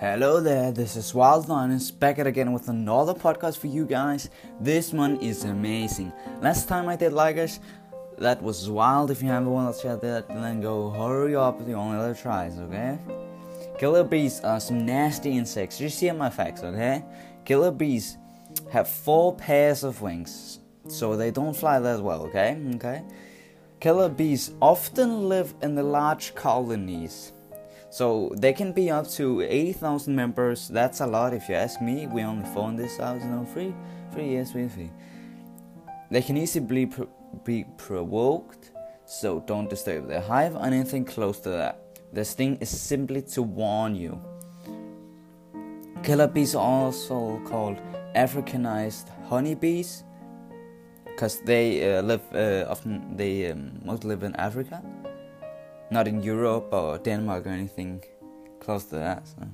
Hello there, this is Wild Linus back again with another podcast for you guys. This one is amazing. Last time I did Ligers, that was wild. If you haven't watched that, then go hurry up. The only other tries, okay? Killer bees are some nasty insects. Just see my facts, okay? Killer bees have four pairs of wings, so they don't fly that well, okay? Okay. Killer bees often live in the large colonies. So they can be up to 80,000 members. That's a lot if you ask me. We only found this out in three, three years, three. They can easily be, provoked, so don't disturb the hive or anything close to that. The sting is simply to warn you. Killer bees are also called Africanized honeybees because they uh, live uh, often they um, mostly live in Africa, not in Europe or Denmark or anything close to that. So.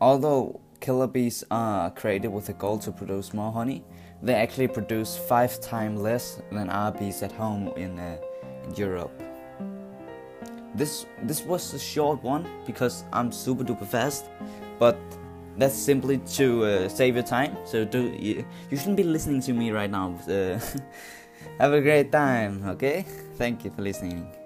Although killer bees are created with a goal to produce more honey, they actually produce five times less than our bees at home in, uh, in Europe. This this was a short one because I'm super duper fast, but that's simply to uh, save your time. So do you, you shouldn't be listening to me right now. Uh, have a great time, okay? Thank you for listening.